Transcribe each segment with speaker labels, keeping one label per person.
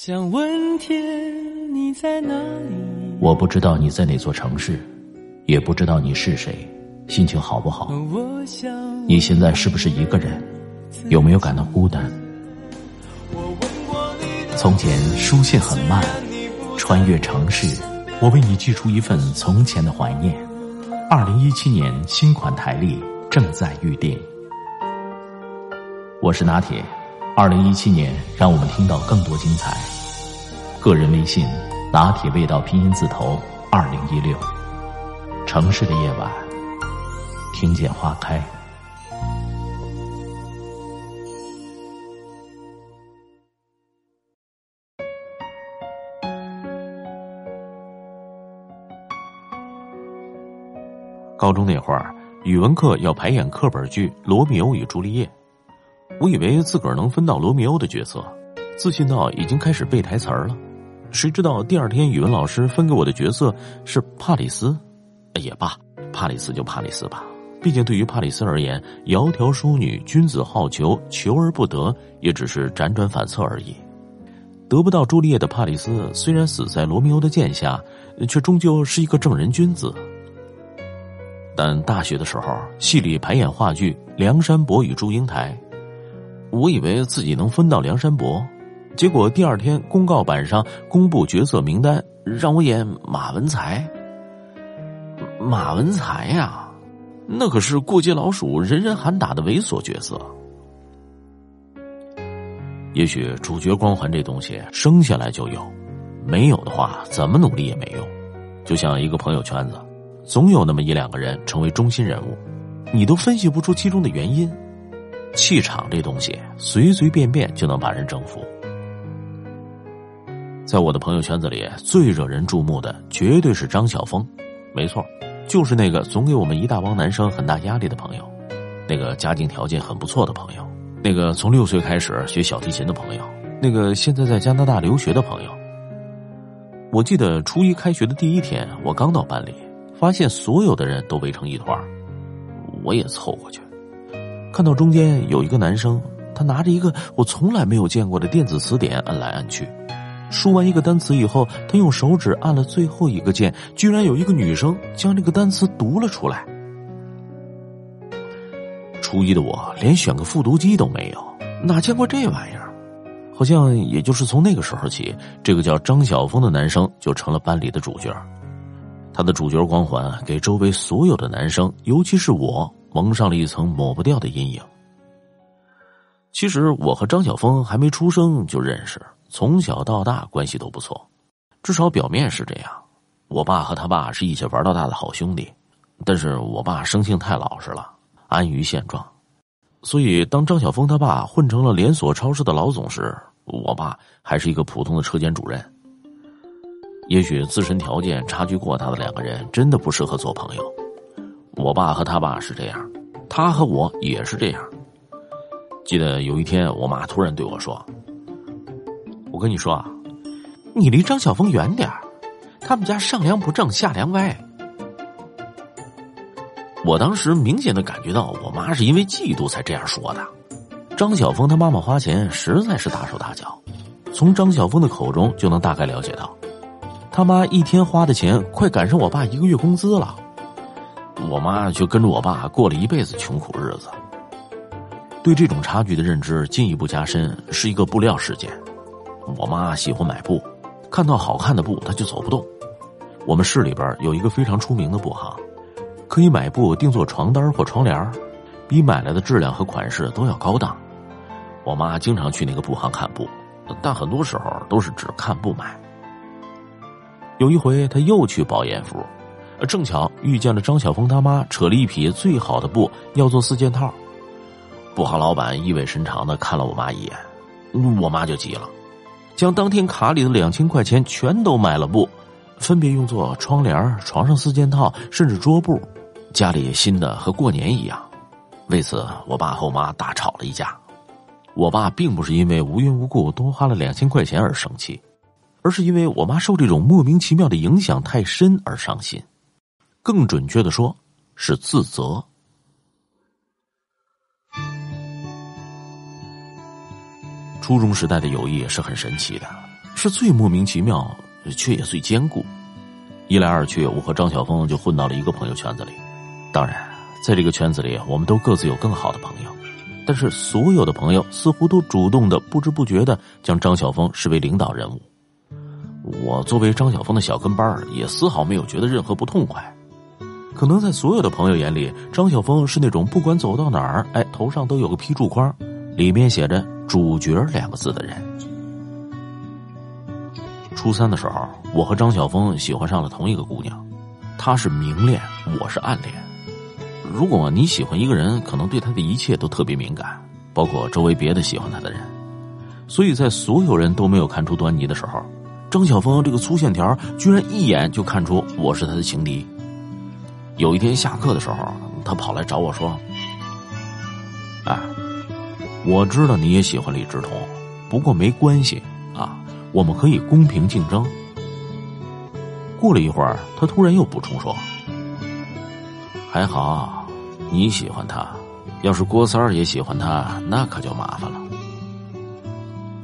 Speaker 1: 想问天你在哪里？
Speaker 2: 我不知道你在哪座城市，也不知道你是谁，心情好不好？你现在是不是一个人？有没有感到孤单？从前书信很慢，穿越城市，我为你寄出一份从前的怀念。二零一七年新款台历正在预定。我是拿铁。二零一七年，让我们听到更多精彩。个人微信：拿铁味道拼音字头二零一六。城市的夜晚，听见花开。高中那会儿，语文课要排演课本剧《罗密欧与朱丽叶》。我以为自个儿能分到罗密欧的角色，自信到已经开始背台词儿了。谁知道第二天语文老师分给我的角色是帕里斯，也罢，帕里斯就帕里斯吧。毕竟对于帕里斯而言，窈窕淑女，君子好逑，求而不得，也只是辗转反侧而已。得不到朱丽叶的帕里斯，虽然死在罗密欧的剑下，却终究是一个正人君子。但大学的时候，戏里排演话剧《梁山伯与祝英台》。我以为自己能分到梁山伯，结果第二天公告板上公布角色名单，让我演马文才。马文才呀，那可是过街老鼠人人喊打的猥琐角色。也许主角光环这东西生下来就有，没有的话怎么努力也没用。就像一个朋友圈子，总有那么一两个人成为中心人物，你都分析不出其中的原因。气场这东西，随随便便就能把人征服。在我的朋友圈子里，最惹人注目的绝对是张晓峰，没错，就是那个总给我们一大帮男生很大压力的朋友，那个家境条件很不错的朋友，那个从六岁开始学小提琴的朋友，那个现在在加拿大留学的朋友。我记得初一开学的第一天，我刚到班里，发现所有的人都围成一团，我也凑过去。看到中间有一个男生，他拿着一个我从来没有见过的电子词典，按来按去。输完一个单词以后，他用手指按了最后一个键，居然有一个女生将这个单词读了出来。初一的我连选个复读机都没有，哪见过这玩意儿？好像也就是从那个时候起，这个叫张晓峰的男生就成了班里的主角。他的主角光环给周围所有的男生，尤其是我。蒙上了一层抹不掉的阴影。其实我和张晓峰还没出生就认识，从小到大关系都不错，至少表面是这样。我爸和他爸是一起玩到大的好兄弟，但是我爸生性太老实了，安于现状。所以当张晓峰他爸混成了连锁超市的老总时，我爸还是一个普通的车间主任。也许自身条件差距过大的两个人，真的不适合做朋友。我爸和他爸是这样，他和我也是这样。记得有一天，我妈突然对我说：“我跟你说啊，你离张晓峰远点他们家上梁不正下梁歪。”我当时明显的感觉到，我妈是因为嫉妒才这样说的。张晓峰他妈妈花钱实在是大手大脚，从张晓峰的口中就能大概了解到，他妈一天花的钱快赶上我爸一个月工资了。我妈却跟着我爸过了一辈子穷苦日子。对这种差距的认知进一步加深，是一个布料事件。我妈喜欢买布，看到好看的布她就走不动。我们市里边有一个非常出名的布行，可以买布定做床单或窗帘，比买来的质量和款式都要高档。我妈经常去那个布行看布，但很多时候都是只看不买。有一回，她又去包艳福。正巧遇见了张晓峰他妈扯了一匹最好的布，要做四件套。布行老板意味深长的看了我妈一眼，我妈就急了，将当天卡里的两千块钱全都买了布，分别用作窗帘、床上四件套，甚至桌布，家里新的和过年一样。为此，我爸和我妈大吵了一架。我爸并不是因为无缘无故多花了两千块钱而生气，而是因为我妈受这种莫名其妙的影响太深而伤心。更准确的说，是自责。初中时代的友谊也是很神奇的，是最莫名其妙，却也最坚固。一来二去，我和张晓峰就混到了一个朋友圈子里。当然，在这个圈子里，我们都各自有更好的朋友。但是，所有的朋友似乎都主动的、不知不觉的将张晓峰视为领导人物。我作为张晓峰的小跟班也丝毫没有觉得任何不痛快。可能在所有的朋友眼里，张晓峰是那种不管走到哪儿，哎，头上都有个批注框，里面写着“主角”两个字的人。初三的时候，我和张晓峰喜欢上了同一个姑娘，她是明恋，我是暗恋。如果你喜欢一个人，可能对他的一切都特别敏感，包括周围别的喜欢他的人。所以在所有人都没有看出端倪的时候，张晓峰这个粗线条居然一眼就看出我是他的情敌。有一天下课的时候，他跑来找我说：“哎，我知道你也喜欢李志同，不过没关系啊，我们可以公平竞争。”过了一会儿，他突然又补充说：“还好。”你喜欢他，要是郭三儿也喜欢他，那可就麻烦了。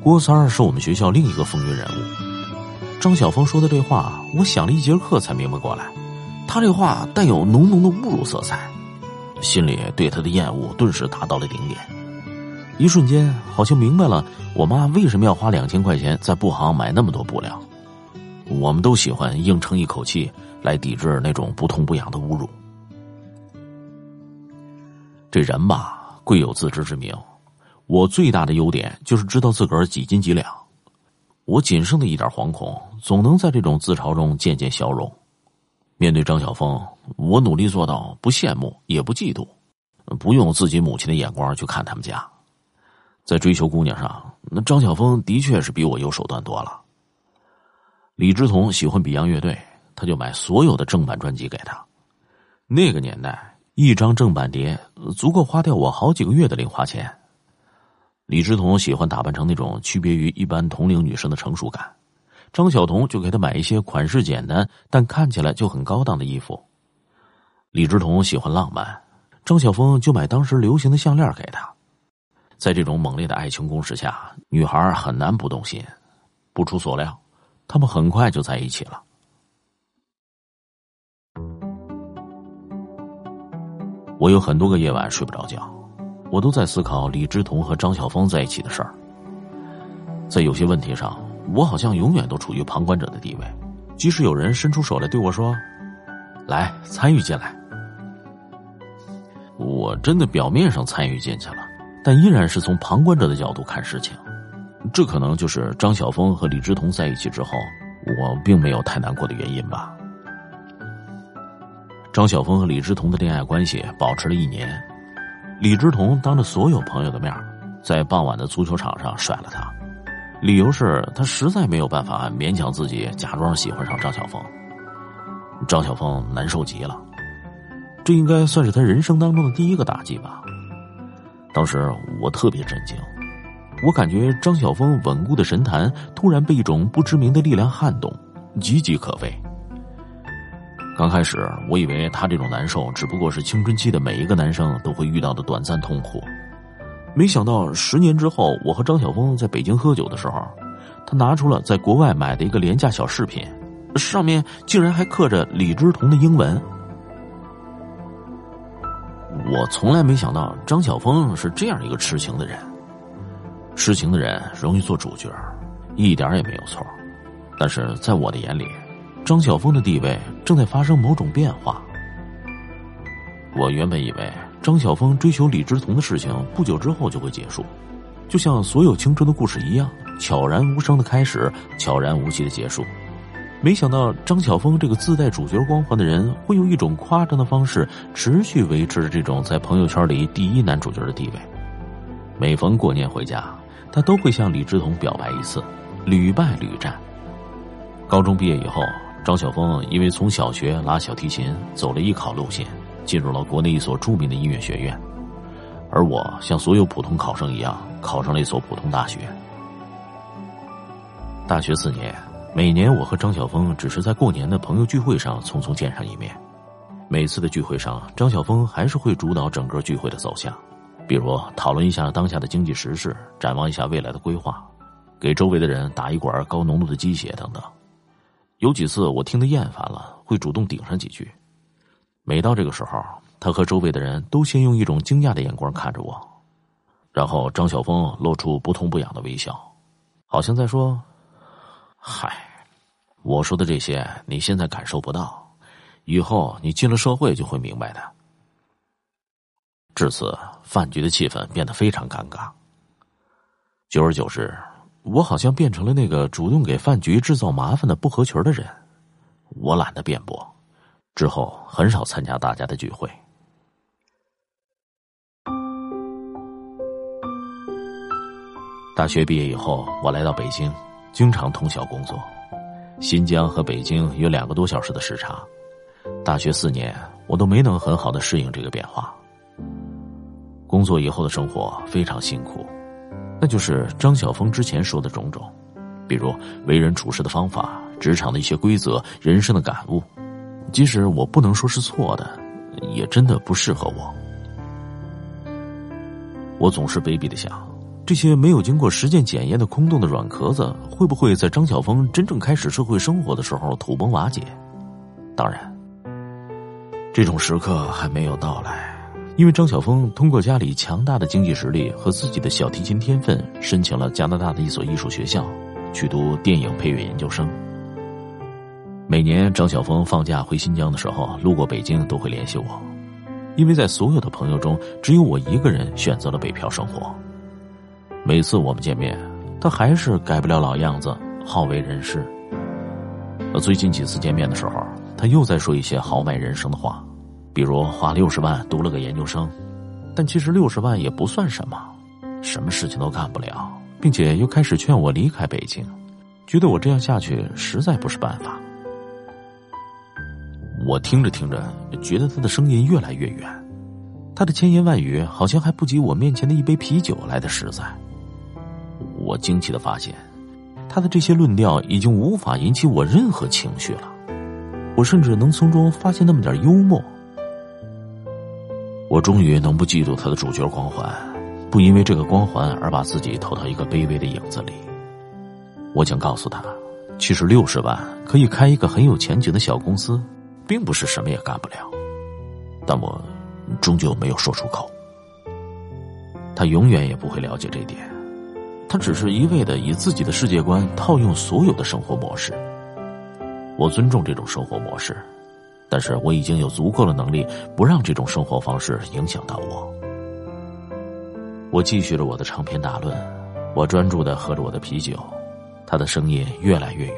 Speaker 2: 郭三儿是我们学校另一个风云人物。张晓峰说的这话，我想了一节课才明白过来，他这话带有浓浓的侮辱色彩，心里对他的厌恶顿时达到了顶点。一瞬间，好像明白了我妈为什么要花两千块钱在布行买那么多布料。我们都喜欢硬撑一口气来抵制那种不痛不痒的侮辱。这人吧，贵有自知之明。我最大的优点就是知道自个儿几斤几两。我仅剩的一点惶恐，总能在这种自嘲中渐渐消融。面对张晓峰，我努力做到不羡慕，也不嫉妒，不用自己母亲的眼光去看他们家。在追求姑娘上，那张晓峰的确是比我有手段多了。李志同喜欢 Beyond 乐队，他就买所有的正版专辑给他。那个年代。一张正版碟足够花掉我好几个月的零花钱。李志同喜欢打扮成那种区别于一般同龄女生的成熟感，张晓彤就给他买一些款式简单但看起来就很高档的衣服。李志同喜欢浪漫，张晓峰就买当时流行的项链给他。在这种猛烈的爱情攻势下，女孩很难不动心。不出所料，他们很快就在一起了。我有很多个夜晚睡不着觉，我都在思考李之彤和张晓峰在一起的事儿。在有些问题上，我好像永远都处于旁观者的地位，即使有人伸出手来对我说：“来参与进来”，我真的表面上参与进去了，但依然是从旁观者的角度看事情。这可能就是张晓峰和李之彤在一起之后，我并没有太难过的原因吧。张晓峰和李之彤的恋爱关系保持了一年，李之彤当着所有朋友的面，在傍晚的足球场上甩了他，理由是他实在没有办法勉强自己假装喜欢上张晓峰。张晓峰难受极了，这应该算是他人生当中的第一个打击吧。当时我特别震惊，我感觉张晓峰稳固的神坛突然被一种不知名的力量撼动，岌岌可危。刚开始，我以为他这种难受只不过是青春期的每一个男生都会遇到的短暂痛苦，没想到十年之后，我和张晓峰在北京喝酒的时候，他拿出了在国外买的一个廉价小饰品，上面竟然还刻着李之彤的英文。我从来没想到张晓峰是这样一个痴情的人，痴情的人容易做主角，一点也没有错，但是在我的眼里。张晓峰的地位正在发生某种变化。我原本以为张晓峰追求李之彤的事情不久之后就会结束，就像所有青春的故事一样，悄然无声的开始，悄然无息的结束。没想到张晓峰这个自带主角光环的人，会用一种夸张的方式持续维持着这种在朋友圈里第一男主角的地位。每逢过年回家，他都会向李之彤表白一次，屡败屡战。高中毕业以后。张晓峰因为从小学拉小提琴走了艺考路线，进入了国内一所著名的音乐学院，而我像所有普通考生一样考上了一所普通大学。大学四年，每年我和张晓峰只是在过年的朋友聚会上匆匆见上一面。每次的聚会上，张晓峰还是会主导整个聚会的走向，比如讨论一下当下的经济时事，展望一下未来的规划。给周围的人打一管高浓度的鸡血等等。有几次我听得厌烦了，会主动顶上几句。每到这个时候，他和周围的人都先用一种惊讶的眼光看着我，然后张晓峰露出不痛不痒的微笑，好像在说：“嗨，我说的这些你现在感受不到，以后你进了社会就会明白的。”至此，饭局的气氛变得非常尴尬。久而久之，我好像变成了那个主动给饭局制造麻烦的不合群的人。我懒得辩驳，之后很少参加大家的聚会。大学毕业以后，我来到北京，经常通宵工作。新疆和北京有两个多小时的时差，大学四年我都没能很好的适应这个变化。工作以后的生活非常辛苦。那就是张晓峰之前说的种种，比如为人处事的方法、职场的一些规则、人生的感悟。即使我不能说是错的，也真的不适合我。我总是卑鄙的想，这些没有经过实践检验的空洞的软壳子，会不会在张晓峰真正开始社会生活的时候土崩瓦解？当然，这种时刻还没有到来。因为张晓峰通过家里强大的经济实力和自己的小提琴天分，申请了加拿大的一所艺术学校，去读电影配乐研究生。每年张晓峰放假回新疆的时候，路过北京都会联系我，因为在所有的朋友中，只有我一个人选择了北漂生活。每次我们见面，他还是改不了老样子，好为人师。最近几次见面的时候，他又在说一些豪迈人生的话。比如花六十万读了个研究生，但其实六十万也不算什么，什么事情都干不了，并且又开始劝我离开北京，觉得我这样下去实在不是办法。我听着听着，觉得他的声音越来越远，他的千言万语好像还不及我面前的一杯啤酒来的实在。我惊奇的发现，他的这些论调已经无法引起我任何情绪了，我甚至能从中发现那么点幽默。我终于能不嫉妒他的主角光环，不因为这个光环而把自己投到一个卑微的影子里。我想告诉他，其实六十万可以开一个很有前景的小公司，并不是什么也干不了。但我终究没有说出口。他永远也不会了解这点，他只是一味的以自己的世界观套用所有的生活模式。我尊重这种生活模式。但是我已经有足够的能力，不让这种生活方式影响到我。我继续着我的长篇大论，我专注的喝着我的啤酒，他的声音越来越远，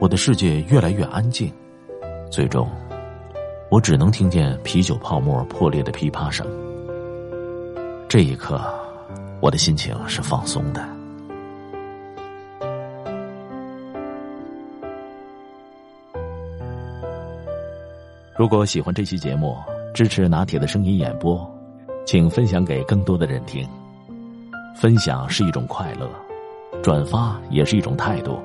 Speaker 2: 我的世界越来越安静，最终，我只能听见啤酒泡沫破裂的噼啪声。这一刻，我的心情是放松的。如果喜欢这期节目，支持拿铁的声音演播，请分享给更多的人听。分享是一种快乐，转发也是一种态度。